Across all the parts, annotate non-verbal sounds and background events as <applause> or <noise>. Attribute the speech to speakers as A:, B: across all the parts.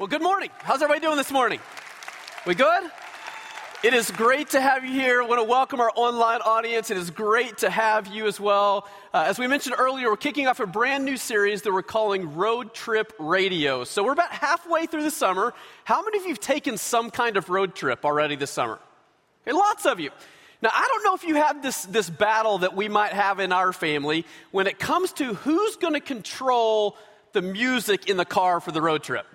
A: Well, good morning. How's everybody doing this morning? We good? It is great to have you here. I want to welcome our online audience. It is great to have you as well. Uh, as we mentioned earlier, we're kicking off a brand new series that we're calling Road Trip Radio. So we're about halfway through the summer. How many of you have taken some kind of road trip already this summer? Okay, lots of you. Now, I don't know if you have this, this battle that we might have in our family when it comes to who's going to control the music in the car for the road trip.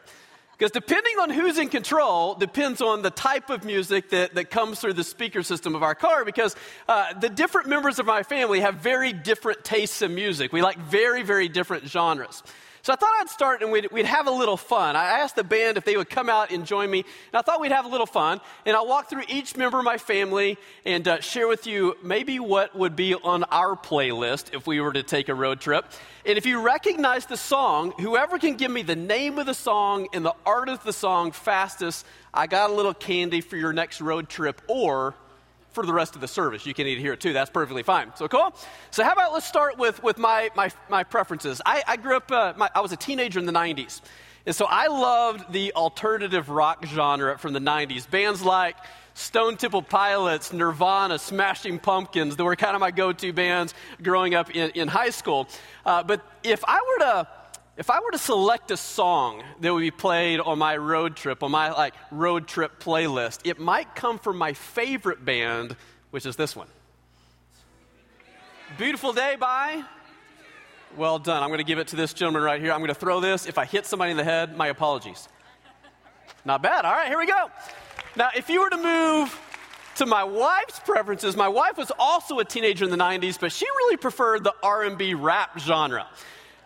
A: Because depending on who's in control depends on the type of music that, that comes through the speaker system of our car. Because uh, the different members of my family have very different tastes in music. We like very, very different genres. So I thought I'd start and we'd, we'd, have a little fun. I asked the band if they would come out and join me, and I thought we'd have a little fun. And I'll walk through each member of my family and uh, share with you maybe what would be on our playlist if we were to take a road trip. And if you recognize the song, whoever can give me the name of the song and the artist of the song fastest, I got a little candy for your next road trip or for the rest of the service. You can eat here too. That's perfectly fine. So cool. So how about let's start with with my my, my preferences. I, I grew up. Uh, my, I was a teenager in the '90s, and so I loved the alternative rock genre from the '90s. Bands like Stone Temple Pilots, Nirvana, Smashing Pumpkins. They were kind of my go-to bands growing up in, in high school. Uh, but if I were to if I were to select a song that would be played on my road trip, on my like road trip playlist, it might come from my favorite band, which is this one. Beautiful Day by Well done. I'm going to give it to this gentleman right here. I'm going to throw this. If I hit somebody in the head, my apologies. Not bad. All right, here we go. Now, if you were to move to my wife's preferences, my wife was also a teenager in the 90s, but she really preferred the R&B rap genre.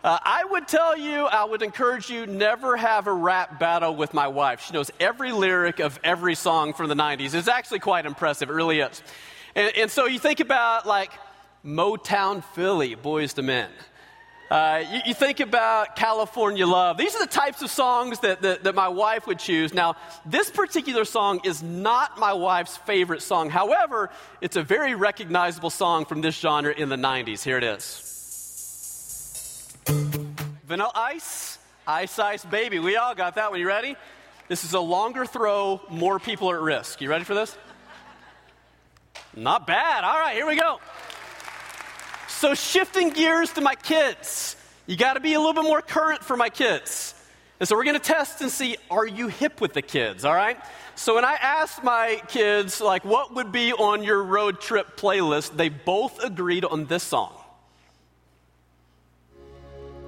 A: Uh, I would tell you, I would encourage you, never have a rap battle with my wife. She knows every lyric of every song from the 90s. It's actually quite impressive. It really is. And, and so you think about like Motown Philly, Boyz II Men. Uh, you, you, think about California Love. These are the types of songs that, that, that my wife would choose. Now, this particular song is not my wife's favorite song. However, it's a very recognizable song from this genre in the 90s. Here it is. Vanilla Ice, Ice Ice Baby. We all got that one. You ready? This is a longer throw, more people are at risk. You ready for this? Not bad. All right, here we go. So, shifting gears to my kids. You got to be a little bit more current for my kids. And so, we're going to test and see are you hip with the kids, all right? So, when I asked my kids, like, what would be on your road trip playlist, they both agreed on this song.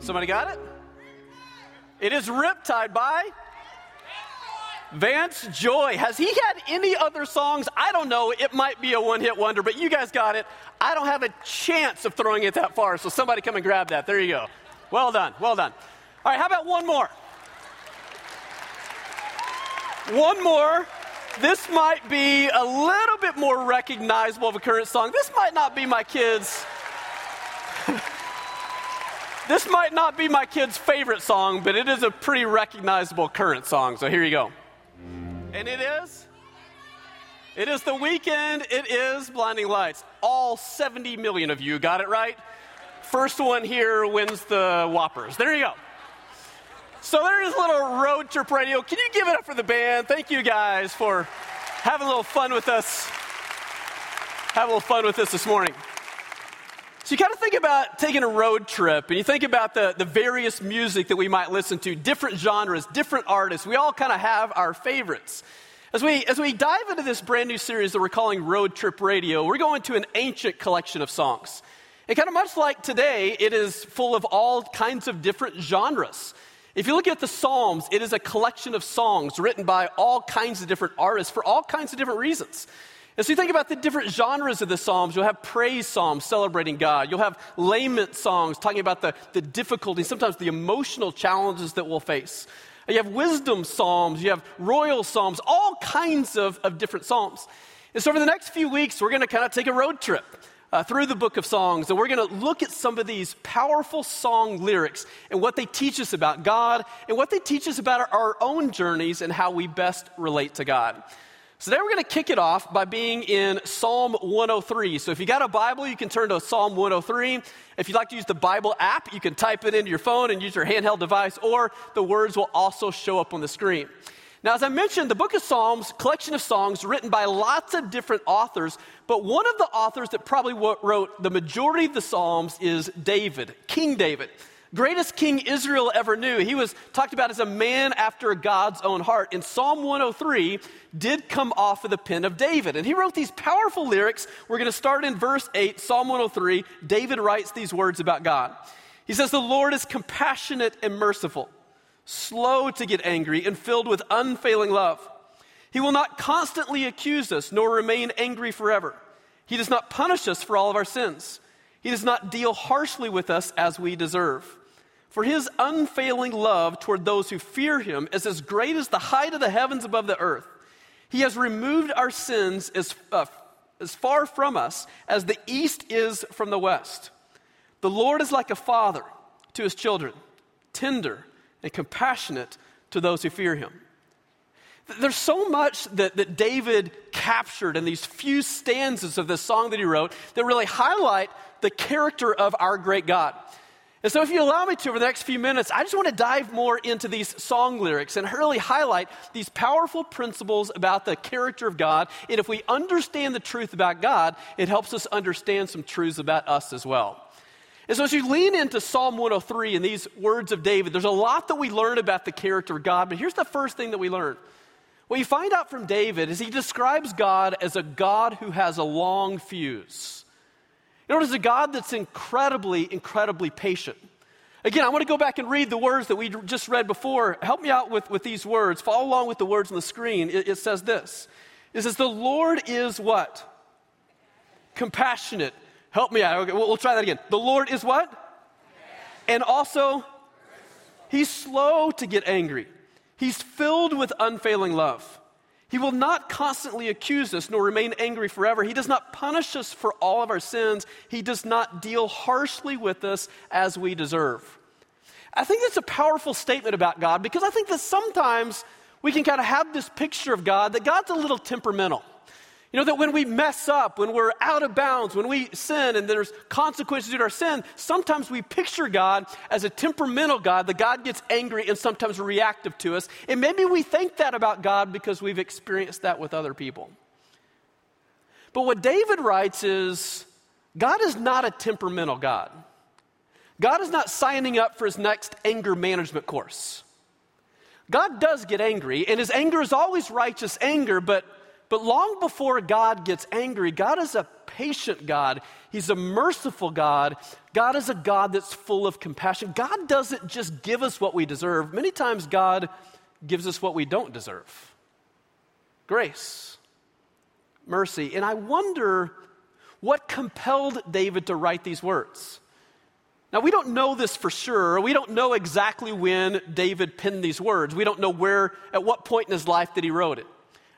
A: Somebody got it? It is Riptide by Vance Joy. Has he had any other songs? I don't know. It might be a one hit wonder, but you guys got it. I don't have a chance of throwing it that far, so somebody come and grab that. There you go. Well done. Well done. All right, how about one more? One more. This might be a little bit more recognizable of a current song. This might not be my kids' This might not be my kid's favorite song, but it is a pretty recognizable current song. So here you go. And it is? It is The Weeknd. It is Blinding Lights. All 70 million of you got it right. First one here wins the Whoppers. There you go. So there is a little road trip radio. Can you give it up for the band? Thank you guys for having a little fun with us. Have a little fun with us this morning. So you kind of think about taking a road trip and you think about the, the various music that we might listen to, different genres, different artists. We all kind of have our favorites. As we, as we dive into this brand new series that we're calling Road Trip Radio, we're going to an ancient collection of songs. And kind of much like today, it is full of all kinds of different genres. If you look at the Psalms, it is a collection of songs written by all kinds of different artists for all kinds of different reasons. So you think about the different genres of the Psalms. You'll have praise Psalms celebrating God. You'll have lament songs talking about the, the difficulty, sometimes the emotional challenges that we'll face. You have wisdom Psalms. You have royal Psalms, all kinds of, of different Psalms. And so over the next few weeks, we're going to kind of take a road trip. Uh, through the book of songs, and we're going to look at some of these powerful song lyrics and what they teach us about God and what they teach us about our, our own journeys and how we best relate to God. So today we're going to kick it off by being in Psalm 103. So if you got a Bible, you can turn to Psalm 103. If you'd like to use the Bible app, you can type it into your phone and use your handheld device, or the words will also show up on the screen. Now, as I mentioned, the book of Psalms, collection of songs written by lots of different authors, but one of the authors that probably wrote the majority of the Psalms is David, King David greatest king Israel ever knew. He was talked about as a man after God's own heart. And Psalm 103 did come off of the pen of David. And he wrote these powerful lyrics. We're going to start in verse 8, Psalm 103. David writes these words about God. He says, The Lord is compassionate and merciful, slow to get angry, and filled with unfailing love. He will not constantly accuse us, nor remain angry forever. He does not punish us for all of our sins. He does not deal harshly with us as we deserve. For his unfailing love toward those who fear him is as great as the height of the heavens above the earth. He has removed our sins as, uh, as far from us as the east is from the west. The Lord is like a father to his children, tender and compassionate to those who fear him. There's so much that, that David captured in these few stanzas of this song that he wrote that really highlight the character of our great God. And so, if you allow me to, over the next few minutes, I just want to dive more into these song lyrics and really highlight these powerful principles about the character of God. And if we understand the truth about God, it helps us understand some truths about us as well. And so, as you lean into Psalm 103 and these words of David, there's a lot that we learn about the character of God. But here's the first thing that we learn. What you find out from David is he describes God as a God who has a long fuse. Is a God that's incredibly, incredibly patient. Again, I want to go back and read the words that we just read before. Help me out with, with these words. Follow along with the words on the screen. It, it says this It says, The Lord is what? Compassionate. Help me out. Okay, we'll, we'll try that again. The Lord is what? And also, He's slow to get angry. He's filled with unfailing love. He will not constantly accuse us nor remain angry forever. He does not punish us for all of our sins. He does not deal harshly with us as we deserve. I think that's a powerful statement about God because I think that sometimes we can kind of have this picture of God that God's a little temperamental. You know, that when we mess up, when we're out of bounds, when we sin and there's consequences to our sin, sometimes we picture God as a temperamental God, that God gets angry and sometimes reactive to us. And maybe we think that about God because we've experienced that with other people. But what David writes is God is not a temperamental God. God is not signing up for his next anger management course. God does get angry, and his anger is always righteous anger, but but long before God gets angry, God is a patient God. He's a merciful God. God is a God that's full of compassion. God doesn't just give us what we deserve. Many times, God gives us what we don't deserve grace, mercy. And I wonder what compelled David to write these words. Now, we don't know this for sure. We don't know exactly when David penned these words. We don't know where, at what point in his life that he wrote it.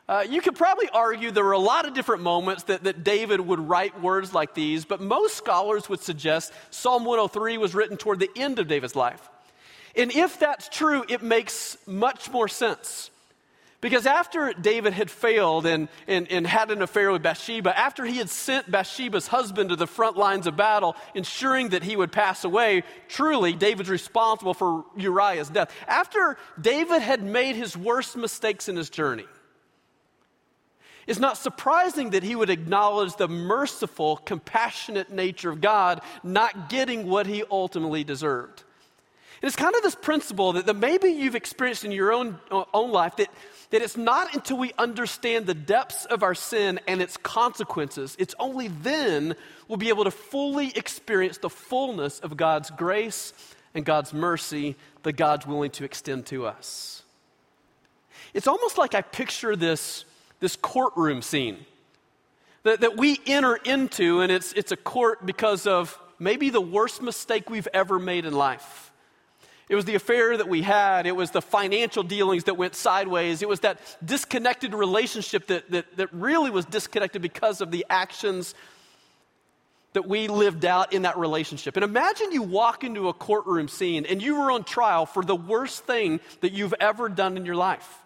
A: Uh, you could probably argue there were a lot of different moments that, that David would write words like these, but most scholars would suggest Psalm 103 was written toward the end of David's life. And if that's true, it makes much more sense. Because after David had failed and, and, and, had an affair with Bathsheba, after he had sent Bathsheba's husband to the front lines of battle, ensuring that he would pass away, truly, David's responsible for Uriah's death. After David had made his worst mistakes in his journey, it's not surprising that he would acknowledge the merciful, compassionate nature of God, not getting what he ultimately deserved. And it's kind of this principle that, that maybe you've experienced in your own, uh, own life that, that it's not until we understand the depths of our sin and its consequences, it's only then we'll be able to fully experience the fullness of God's grace and God's mercy that God's willing to extend to us. It's almost like I picture this this courtroom scene that, that we enter into, and it's, it's a court because of maybe the worst mistake we've ever made in life. It was the affair that we had. It was the financial dealings that went sideways. It was that disconnected relationship that, that, that really was disconnected because of the actions that we lived out in that relationship. And imagine you walk into a courtroom scene and you were on trial for the worst thing that you've ever done in your life.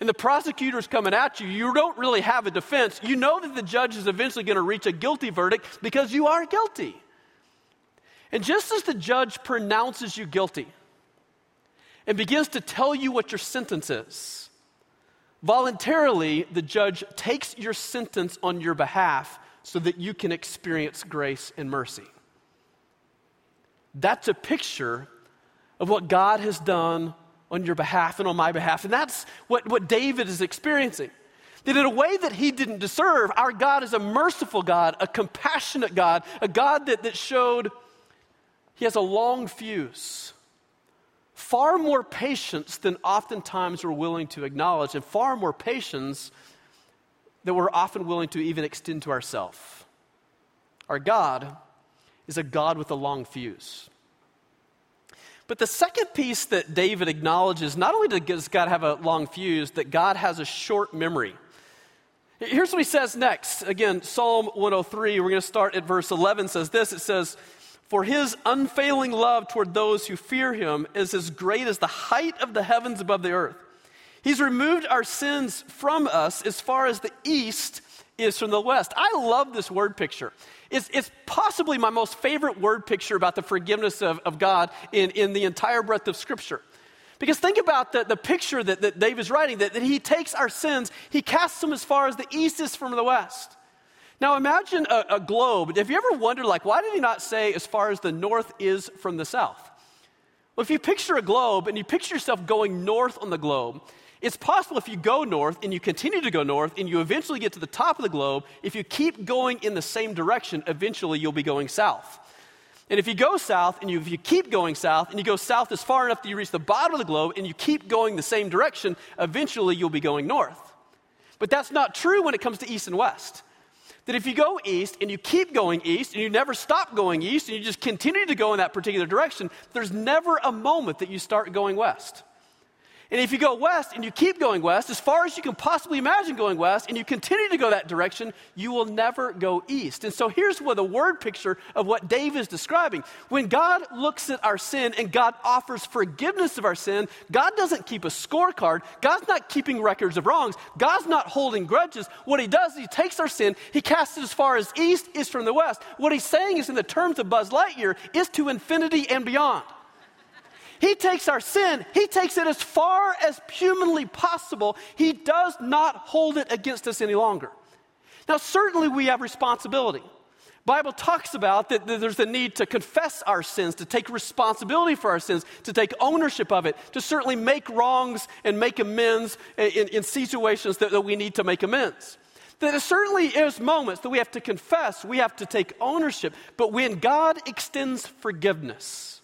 A: And the prosecutor's coming at you, you don't really have a defense. You know that the judge is eventually going to reach a guilty verdict because you are guilty. And just as the judge pronounces you guilty and begins to tell you what your sentence is, voluntarily the judge takes your sentence on your behalf so that you can experience grace and mercy. That's a picture of what God has done on your behalf and on my behalf. And that's what, what David is experiencing. That in a way that he didn't deserve, our God is a merciful God, a compassionate God, a God that, that showed he has a long fuse. Far more patience than oftentimes we're willing to acknowledge, and far more patience that we're often willing to even extend to ourselves. Our God is a God with a long fuse. But the second piece that David acknowledges not only does God have a long fuse, that God has a short memory. Here's what he says next. Again, Psalm 103, we're going to start at verse 11, says this it says, For his unfailing love toward those who fear him is as great as the height of the heavens above the earth. He's removed our sins from us as far as the east is from the west. I love this word picture. It's, possibly my most favorite word picture about the forgiveness of, of God in, in the entire breadth of Scripture. Because think about the, the picture that, that is writing that, that he takes our sins, he casts them as far as the east is from the west. Now imagine a, a globe. Have you ever wondered, like, why did he not say as far as the north is from the south? Well, if you picture a globe and you picture yourself going north on the globe, it's possible if you go north and you continue to go north and you eventually get to the top of the globe, if you keep going in the same direction, eventually you'll be going south. And if you go south and you, if you keep going south and you go south as far enough that you reach the bottom of the globe and you keep going the same direction, eventually you'll be going north. But that's not true when it comes to east and west. That if you go east and you keep going east and you never stop going east and you just continue to go in that particular direction, there's never a moment that you start going west. And if you go west and you keep going west, as far as you can possibly imagine going west, and you continue to go that direction, you will never go east. And so here's what the word picture of what Dave is describing. When God looks at our sin and God offers forgiveness of our sin, God doesn't keep a scorecard. God's not keeping records of wrongs. God's not holding grudges. What he does is he takes our sin, he casts it as far as east is from the west. What he's saying is, in the terms of Buzz Lightyear, is to infinity and beyond. He takes our sin, He takes it as far as humanly possible. He does not hold it against us any longer. Now, certainly we have responsibility. Bible talks about that there's the need to confess our sins, to take responsibility for our sins, to take ownership of it, to certainly make wrongs and make amends in, in situations that, that we need to make amends. There certainly is moments that we have to confess, we have to take ownership. But when God extends forgiveness,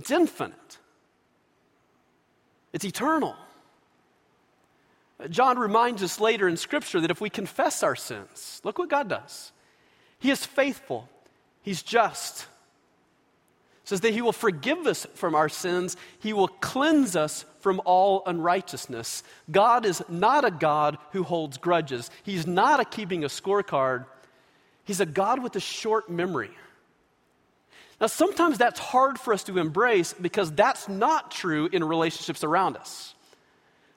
A: it's infinite, it's eternal. John reminds us later in Scripture that if we confess our sins, look what God does. He is faithful, He's just. says that He will forgive us from our sins, He will cleanse us from all unrighteousness. God is not a God who holds grudges, He's not a keeping a scorecard. He's a God with a short memory. Now, sometimes that's hard for us to embrace because that's not true in relationships around us.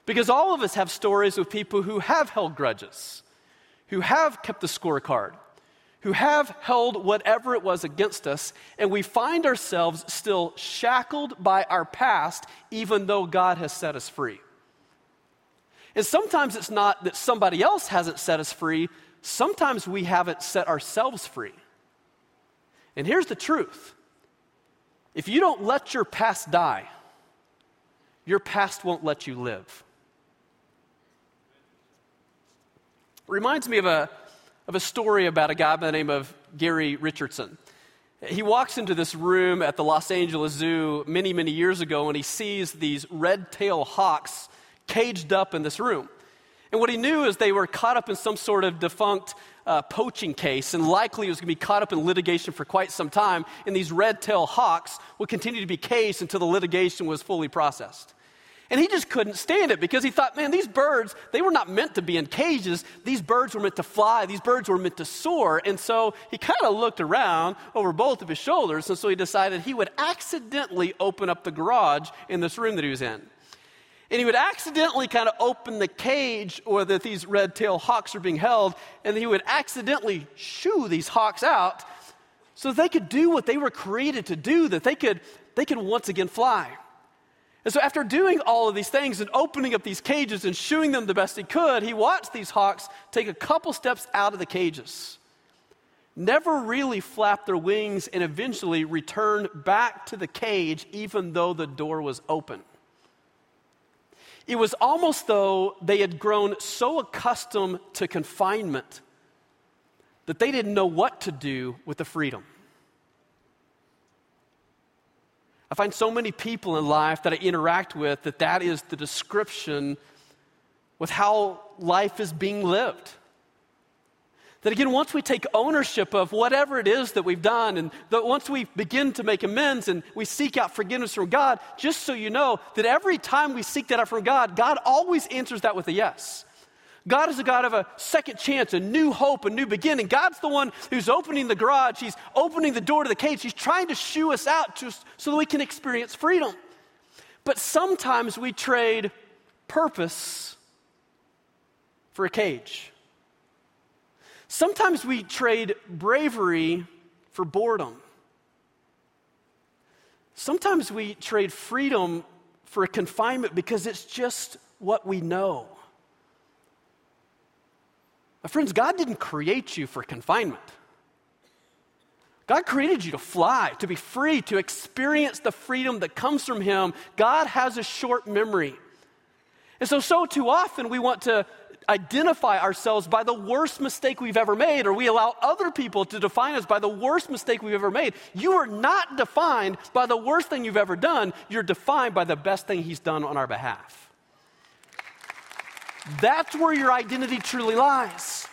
A: Because all of us have stories of people who have held grudges, who have kept the scorecard, who have held whatever it was against us, and we find ourselves still shackled by our past, even though God has set us free. And sometimes it's not that somebody else hasn't set us free, sometimes we haven't set ourselves free. And here's the truth if you don't let your past die, your past won't let you live. Reminds me of a, of a story about a guy by the name of Gary Richardson. He walks into this room at the Los Angeles Zoo many, many years ago and he sees these red tailed hawks caged up in this room. And what he knew is they were caught up in some sort of defunct uh, poaching case, and likely it was going to be caught up in litigation for quite some time. And these red tailed hawks would continue to be caged until the litigation was fully processed. And he just couldn't stand it because he thought, man, these birds, they were not meant to be in cages. These birds were meant to fly, these birds were meant to soar. And so he kind of looked around over both of his shoulders, and so he decided he would accidentally open up the garage in this room that he was in. And he would accidentally kind of open the cage where that these red tailed hawks are being held, and he would accidentally shoo these hawks out so they could do what they were created to do, that they could, they could once again fly. And so, after doing all of these things and opening up these cages and shooing them the best he could, he watched these hawks take a couple steps out of the cages, never really flap their wings, and eventually return back to the cage, even though the door was open. It was almost though they had grown so accustomed to confinement that they didn't know what to do with the freedom. I find so many people in life that I interact with that that is the description with how life is being lived. That again, once we take ownership of whatever it is that we've done, and that once we begin to make amends and we seek out forgiveness from God, just so you know that every time we seek that out from God, God always answers that with a yes. God is a God of a second chance, a new hope, a new beginning. God's the one who's opening the garage. He's opening the door to the cage. He's trying to shoo us out to, so that we can experience freedom. But sometimes we trade purpose for a cage. Sometimes we trade bravery for boredom. Sometimes we trade freedom for confinement because it's just what we know. My friends, God didn't create you for confinement. God created you to fly, to be free, to experience the freedom that comes from Him. God has a short memory. And so, so too often we want to identify ourselves by the worst mistake we've ever made, or we allow other people to define us by the worst mistake we've ever made. You are not defined by the worst thing you've ever done, you're defined by the best thing He's done on our behalf. That's where your identity truly lies.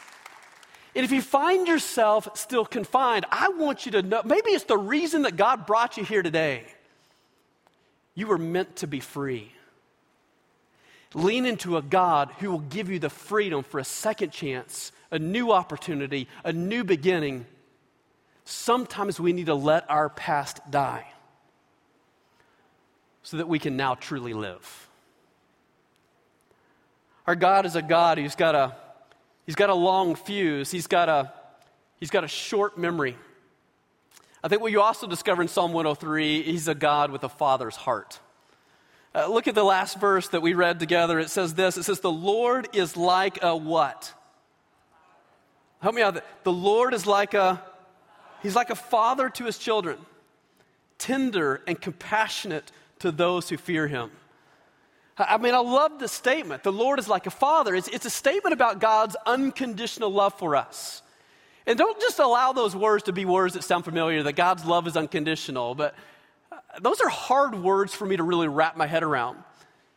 A: And if you find yourself still confined, I want you to know maybe it's the reason that God brought you here today. You were meant to be free. Lean into a God who will give you the freedom for a second chance, a new opportunity, a new beginning. Sometimes we need to let our past die so that we can now truly live. Our God is a God who's got a, he's got a long fuse, he's got a, he's got a short memory. I think what you also discover in Psalm 103, he's a God with a father's heart. Uh, look at the last verse that we read together. It says this it says, The Lord is like a what? Help me out. The Lord is like a, he's like a father to his children, tender and compassionate to those who fear him. I mean, I love this statement. The Lord is like a father. It's, it's a statement about God's unconditional love for us. And don't just allow those words to be words that sound familiar, that God's love is unconditional. But those are hard words for me to really wrap my head around.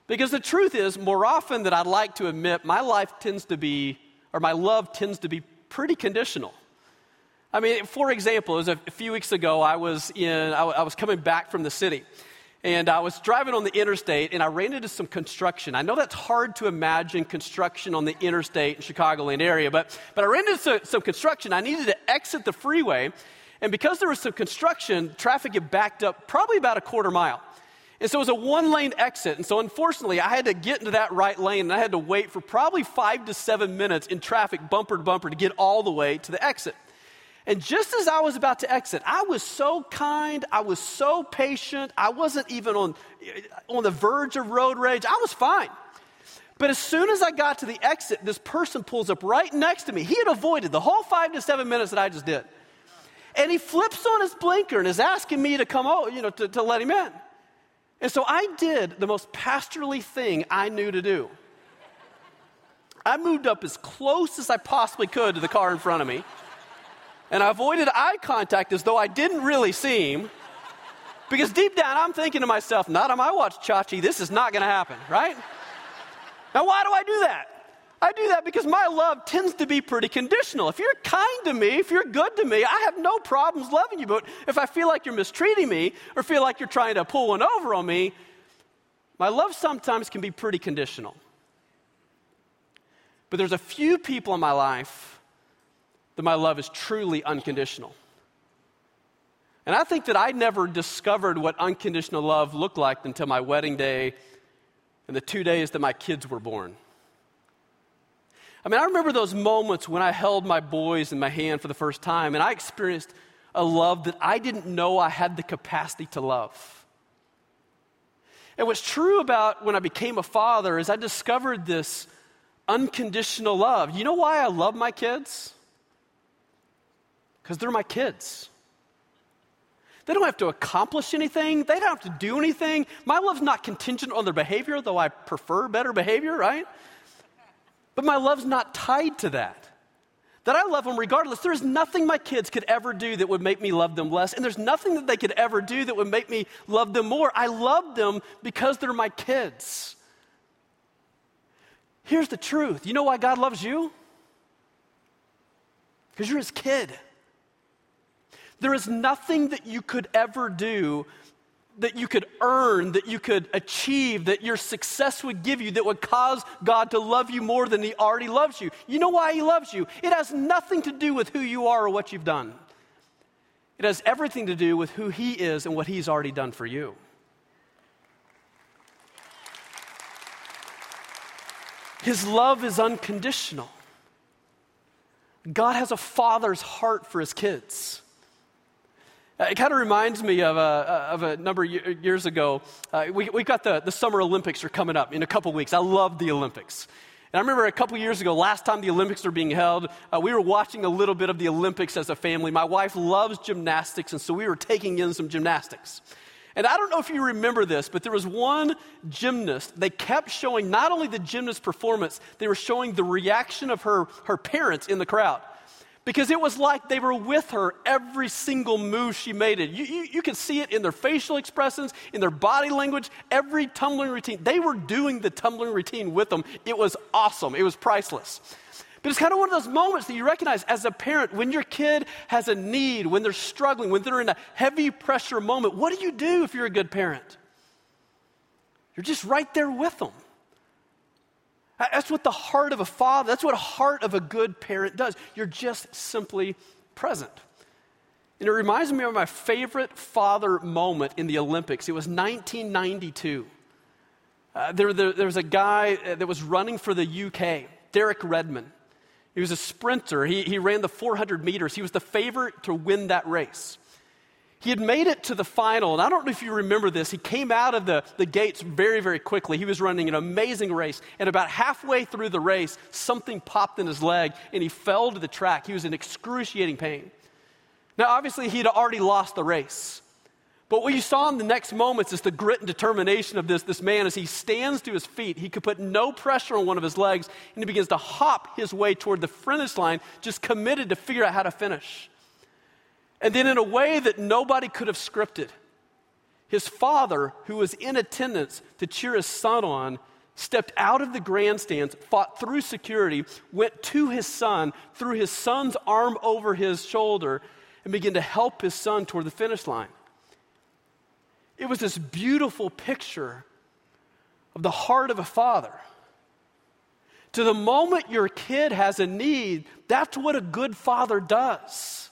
A: Because the truth is, more often than I'd like to admit, my life tends to be, or my love tends to be pretty conditional. I mean, for example, it was a, few weeks ago, I was in, I, I was coming back from the city and I was driving on the interstate and I ran into some construction. I know that's hard to imagine construction on the interstate in Chicagoland area, but, but I ran into some, some construction. I needed to exit the freeway, and because there was some construction, traffic had backed up probably about a quarter mile. And so it was a one lane exit. And so unfortunately, I had to get into that right lane and I had to wait for probably five to seven minutes in traffic, bumper to bumper, to get all the way to the exit. And just as I was about to exit, I was so kind, I was so patient, I wasn't even on, on the verge of road rage, I was fine. But as soon as I got to the exit, this person pulls up right next to me. He had avoided the whole five to seven minutes that I just did. And he flips on his blinker and is asking me to come out, you know, to, to let him in. And so I did the most pastorally thing I knew to do. I moved up as close as I possibly could to the car in front of me and I avoided eye contact as though I didn't really see him. Because deep down, I'm thinking to myself, not on my watch, Chachi, this is not going to happen, right? Now, why do I do that? I do that because my love tends to be pretty conditional. If you're kind to me, if you're good to me, I have no problems loving you. But if I feel like you're mistreating me or feel like you're trying to pull one over on me, my love sometimes can be pretty conditional. But there's a few people in my life that my love is truly unconditional. And I think that I never discovered what unconditional love looked like until my wedding day and the two days that my kids were born. I mean, I remember those moments when I held my boys in my hand for the first time and I experienced a love that I didn't know I had the capacity to love. And what's true about when I became a father is I discovered this unconditional love. You know why I love my kids? Because they're my kids. They don't have to accomplish anything. They don't have to do anything. My love's not contingent on their behavior, though I prefer better behavior, right? But my love's not tied to that. That I love them regardless. There is nothing my kids could ever do that would make me love them less, and there's nothing that they could ever do that would make me love them more. I love them because they're my kids. Here's the truth you know why God loves you? Because you're his kid. There is nothing that you could ever do that you could earn, that you could achieve, that your success would give you that would cause God to love you more than He already loves you. You know why He loves you? It has nothing to do with who you are or what you've done, it has everything to do with who He is and what He's already done for you. His love is unconditional. God has a father's heart for his kids. Uh, it kind of reminds me of a, uh, of a number of years ago. Uh, we, we got the, the Summer Olympics are coming up in a couple weeks. I love the Olympics. And I remember a couple years ago, last time the Olympics were being held, uh, we were watching a little bit of the Olympics as a family. My wife loves gymnastics, and so we were taking in some gymnastics. And I don't know if you remember this, but there was one gymnast. They kept showing not only the gymnast performance, they were showing the reaction of her, her parents in the crowd because it was like they were with her every single move she made it. You, you, you could see it in their facial expressions, in their body language, every tumbling routine. They were doing the tumbling routine with them. It was awesome, it was priceless. But it's kind of one of those moments that you recognize as a parent when your kid has a need, when they're struggling, when they're in a heavy pressure moment. What do you do if you're a good parent? You're just right there with them. That's what the heart of a father, that's what a heart of a good parent does. You're just simply present. And it reminds me of my favorite father moment in the Olympics. It was 1992. Uh, there, there, there was a guy uh, that was running for the UK, Derek Redmond. He was a sprinter. He, he ran the 400 meters. He was the favorite to win that race. He had made it to the final, and I don't know if you remember this. He came out of the, the gates very, very quickly. He was running an amazing race, and about halfway through the race, something popped in his leg, and he fell to the track. He was in excruciating pain. Now, obviously, he had already lost the race. But what you saw in the next moments is the grit and determination of this, this man as he stands to his feet. He could put no pressure on one of his legs, and he begins to hop his way toward the finish line, just committed to figure out how to finish. And then, in a way that nobody could have scripted, his father, who was in attendance to cheer his son on, stepped out of the grandstands, fought through security, went to his son, threw his son's arm over his shoulder, and began to help his son toward the finish line. It was this beautiful picture of the heart of a father. To the moment your kid has a need, that's what a good father does.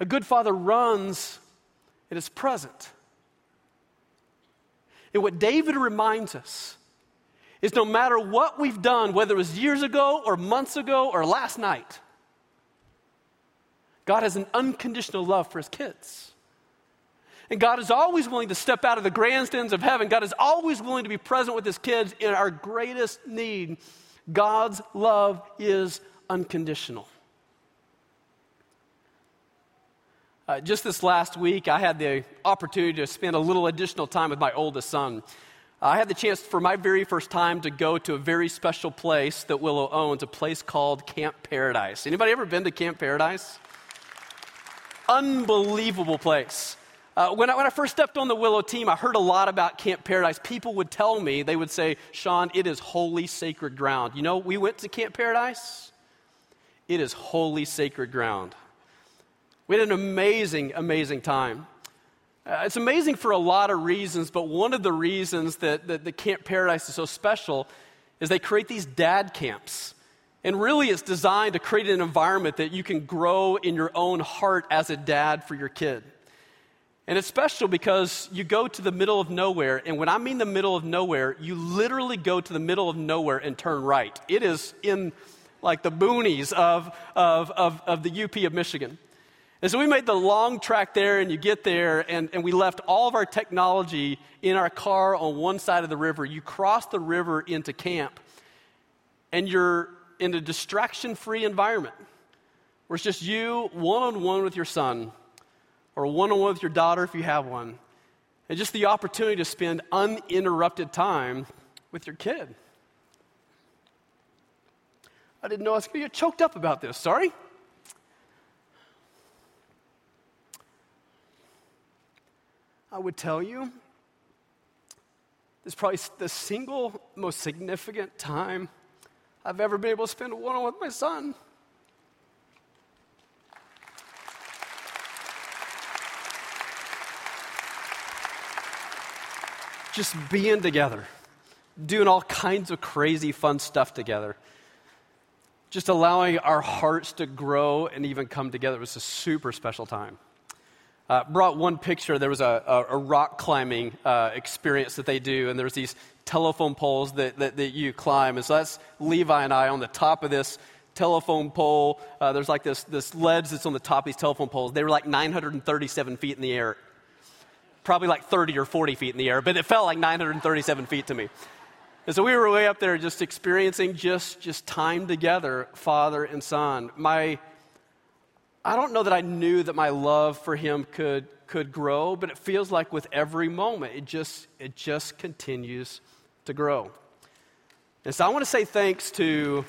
A: A good father runs and is present. And what David reminds us is no matter what we've done, whether it was years ago or months ago or last night, God has an unconditional love for his kids. And God is always willing to step out of the grandstands of heaven. God is always willing to be present with his kids in our greatest need. God's love is unconditional. Uh, just this last week, I had the opportunity to spend a little additional time with my oldest son. I had the chance for my very first time to go to a very special place that Willow owns, a place called Camp Paradise. Anybody ever been to Camp Paradise? Unbelievable place. Uh, when, I, when I first stepped on the Willow team, I heard a lot about Camp Paradise. People would tell me, they would say, Sean, it is holy, sacred ground. You know, we went to Camp Paradise. It is holy, sacred ground. We had an amazing, amazing time. Uh, it's amazing for a lot of reasons, but one of the reasons that, that the Camp Paradise is so special is they create these dad camps. And really, it's designed to create an environment that you can grow in your own heart as a dad for your kid. And it's special because you go to the middle of nowhere. And when I mean the middle of nowhere, you literally go to the middle of nowhere and turn right. It is in like the boonies of, of, of, of the UP of Michigan. And so we made the long track there, and you get there, and, and we left all of our technology in our car on one side of the river. You cross the river into camp, and you're in a distraction free environment where it's just you one on one with your son or one on one with your daughter if you have one, and just the opportunity to spend uninterrupted time with your kid. I didn't know I was going to get choked up about this. Sorry. I would tell you this is probably the single most significant time I've ever been able to spend one on with my son. just being together, doing all kinds of crazy fun stuff together, just allowing our hearts to grow and even come together. It was a super special time. Uh, brought one picture. There was a, a, a rock climbing uh, experience that they do, and there's these telephone poles that, that, that, you climb. And so that's Levi and I on the top of this telephone pole. Uh, there's like this, this ledge that's on the top of these telephone poles. They were like 937 feet in the air probably like 30 or 40 feet in the air, but it felt like 937 feet to me. And so we were way up there just experiencing just, just time together, father and son. My, I don't know that I knew that my love for him could, could grow, but it feels like with every moment, it just, it just continues to grow. And so I want to say thanks to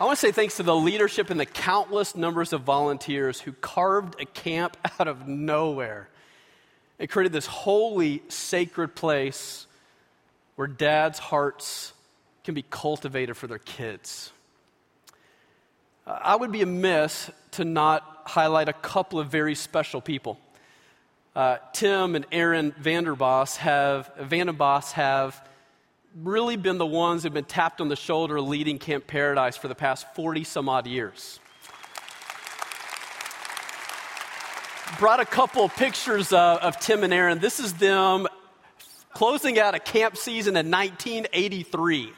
A: I want to say thanks to the leadership and the countless numbers of volunteers who carved a camp <laughs> out of nowhere and created this holy, sacred place where dads' hearts can be cultivated for their kids. Uh, I would be amiss to not highlight a couple of very special people. Uh, Tim and Aaron Vanderbos have, Vanderbos have really been the ones who've been tapped on the shoulder leading Camp Paradise for the past 40 some odd years. Brought a couple of pictures uh, of Tim and Aaron. This is them closing out a camp season in 1983.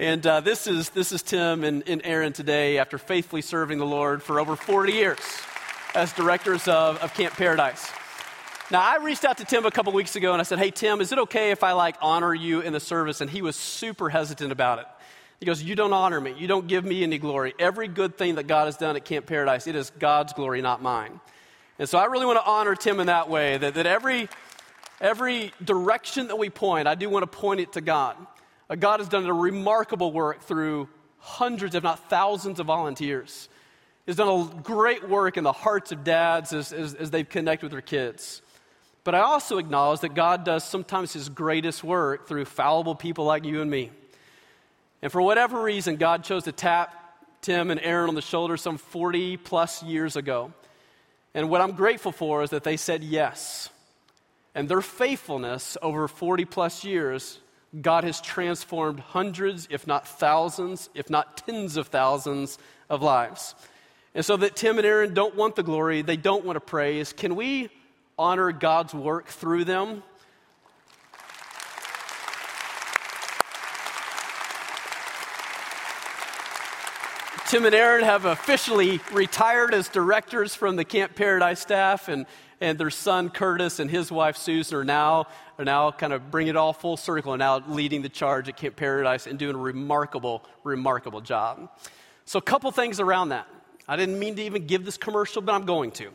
A: And uh, this, is, this is Tim and, and Aaron today after faithfully serving the Lord for over 40 years as directors of, of Camp Paradise. Now, I reached out to Tim a couple weeks ago and I said, Hey, Tim, is it okay if I like honor you in the service? And he was super hesitant about it. He goes, You don't honor me. You don't give me any glory. Every good thing that God has done at Camp Paradise, it is God's glory, not mine. And so I really want to honor Tim in that way, that, that every, every direction that we point, I do want to point it to God. Uh, God has done a remarkable work through hundreds, if not thousands, of volunteers. He's done a great work in the hearts of dads as, as, as they connect with their kids. But I also acknowledge that God does sometimes his greatest work through fallible people like you and me. And for whatever reason, God chose to tap Tim and Aaron on the shoulder some 40 plus years ago. And what I'm grateful for is that they said yes. And their faithfulness over 40 plus years, God has transformed hundreds, if not thousands, if not tens of thousands of lives. And so that Tim and Aaron don't want the glory, they don't want to praise. Can we honor God's work through them. Tim and Aaron have officially retired as directors from the Camp Paradise staff, and, and their son Curtis and his wife Susan are now, are now kind of bringing it all full circle and now leading the charge at Camp Paradise and doing a remarkable, remarkable job. So, a couple things around that. I didn't mean to even give this commercial, but I'm going to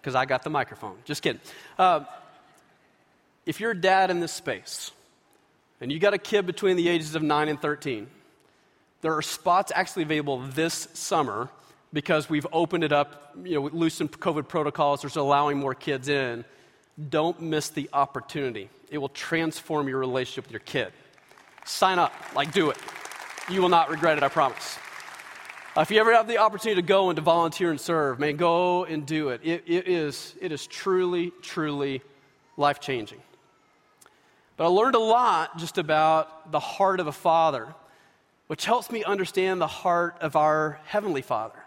A: because I got the microphone. Just kidding. Uh, if you're a dad in this space and you got a kid between the ages of 9 and 13, there are spots actually available this summer because we've opened it up, you know, loosened COVID protocols, there's allowing more kids in. Don't miss the opportunity. It will transform your relationship with your kid. Sign up, like, do it. You will not regret it, I promise. Uh, if you ever have the opportunity to go and to volunteer and serve, man, go and do it. It, it, is, it is truly, truly life changing. But I learned a lot just about the heart of a father, which helps me understand the heart of our Heavenly Father.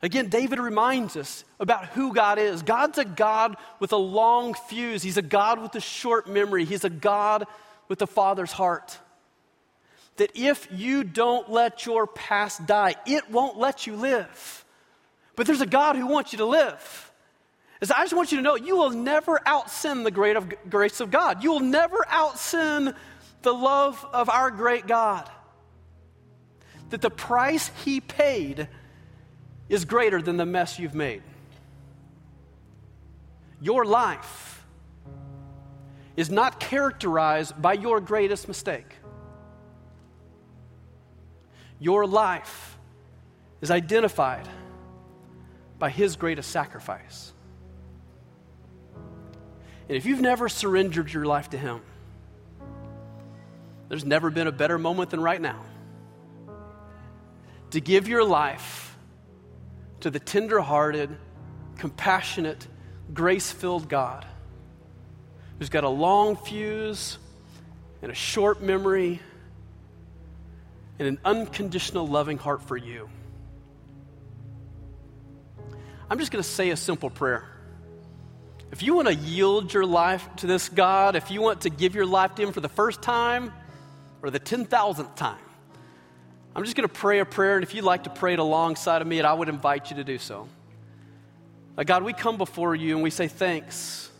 A: Again, David reminds us about who God is. God's a God with a long fuse, He's a God with a short memory, He's a God with a father's heart. That if you don't let your past die, it won't let you live. But there's a God who wants you to live. As I just want you to know, you will never outsin the great of, grace of God. You will never outsin the love of our great God. That the price He paid is greater than the mess you've made. Your life is not characterized by your greatest mistake. Your life is identified by His greatest sacrifice. And if you've never surrendered your life to Him, there's never been a better moment than right now to give your life to the tender-hearted, compassionate, grace-filled God who's got a long fuse and a short memory and an unconditional loving heart for you. I'm just going to say a simple prayer. If you want to yield your life to this God, if you want to give your life to Him for the first time or the 10,000th time, I'm just going to pray a prayer, and if you'd like to pray it alongside of me, I would invite you to do so. God, we come before you and we say thanks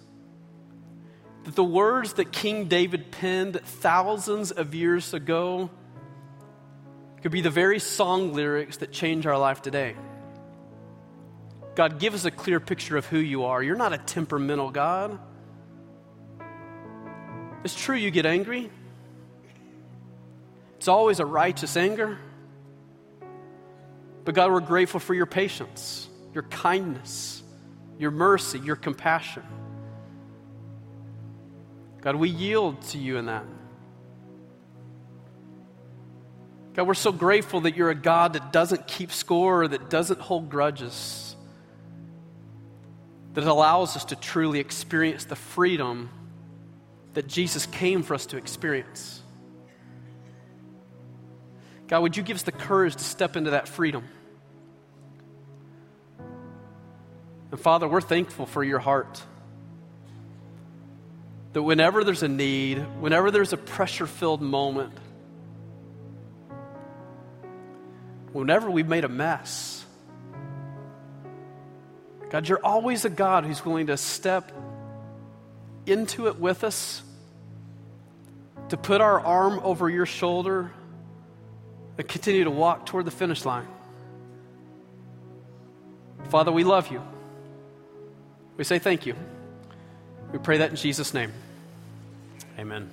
A: that the words that King David penned thousands of years ago could be the very song lyrics that change our life today. God, give us a clear picture of who you are. You're not a temperamental God. It's true you get angry, it's always a righteous anger. But God, we're grateful for your patience, your kindness, your mercy, your compassion. God, we yield to you in that. God, we're so grateful that you're a God that doesn't keep score, or that doesn't hold grudges, that allows us to truly experience the freedom that Jesus came for us to experience. God, would you give us the courage to step into that freedom? And Father, we're thankful for your heart. That whenever there's a need, whenever there's a pressure filled moment, whenever we've made a mess, God, you're always a God who's willing to step into it with us, to put our arm over your shoulder, and continue to walk toward the finish line. Father, we love you. We say thank you. We pray that in Jesus' name. Amen.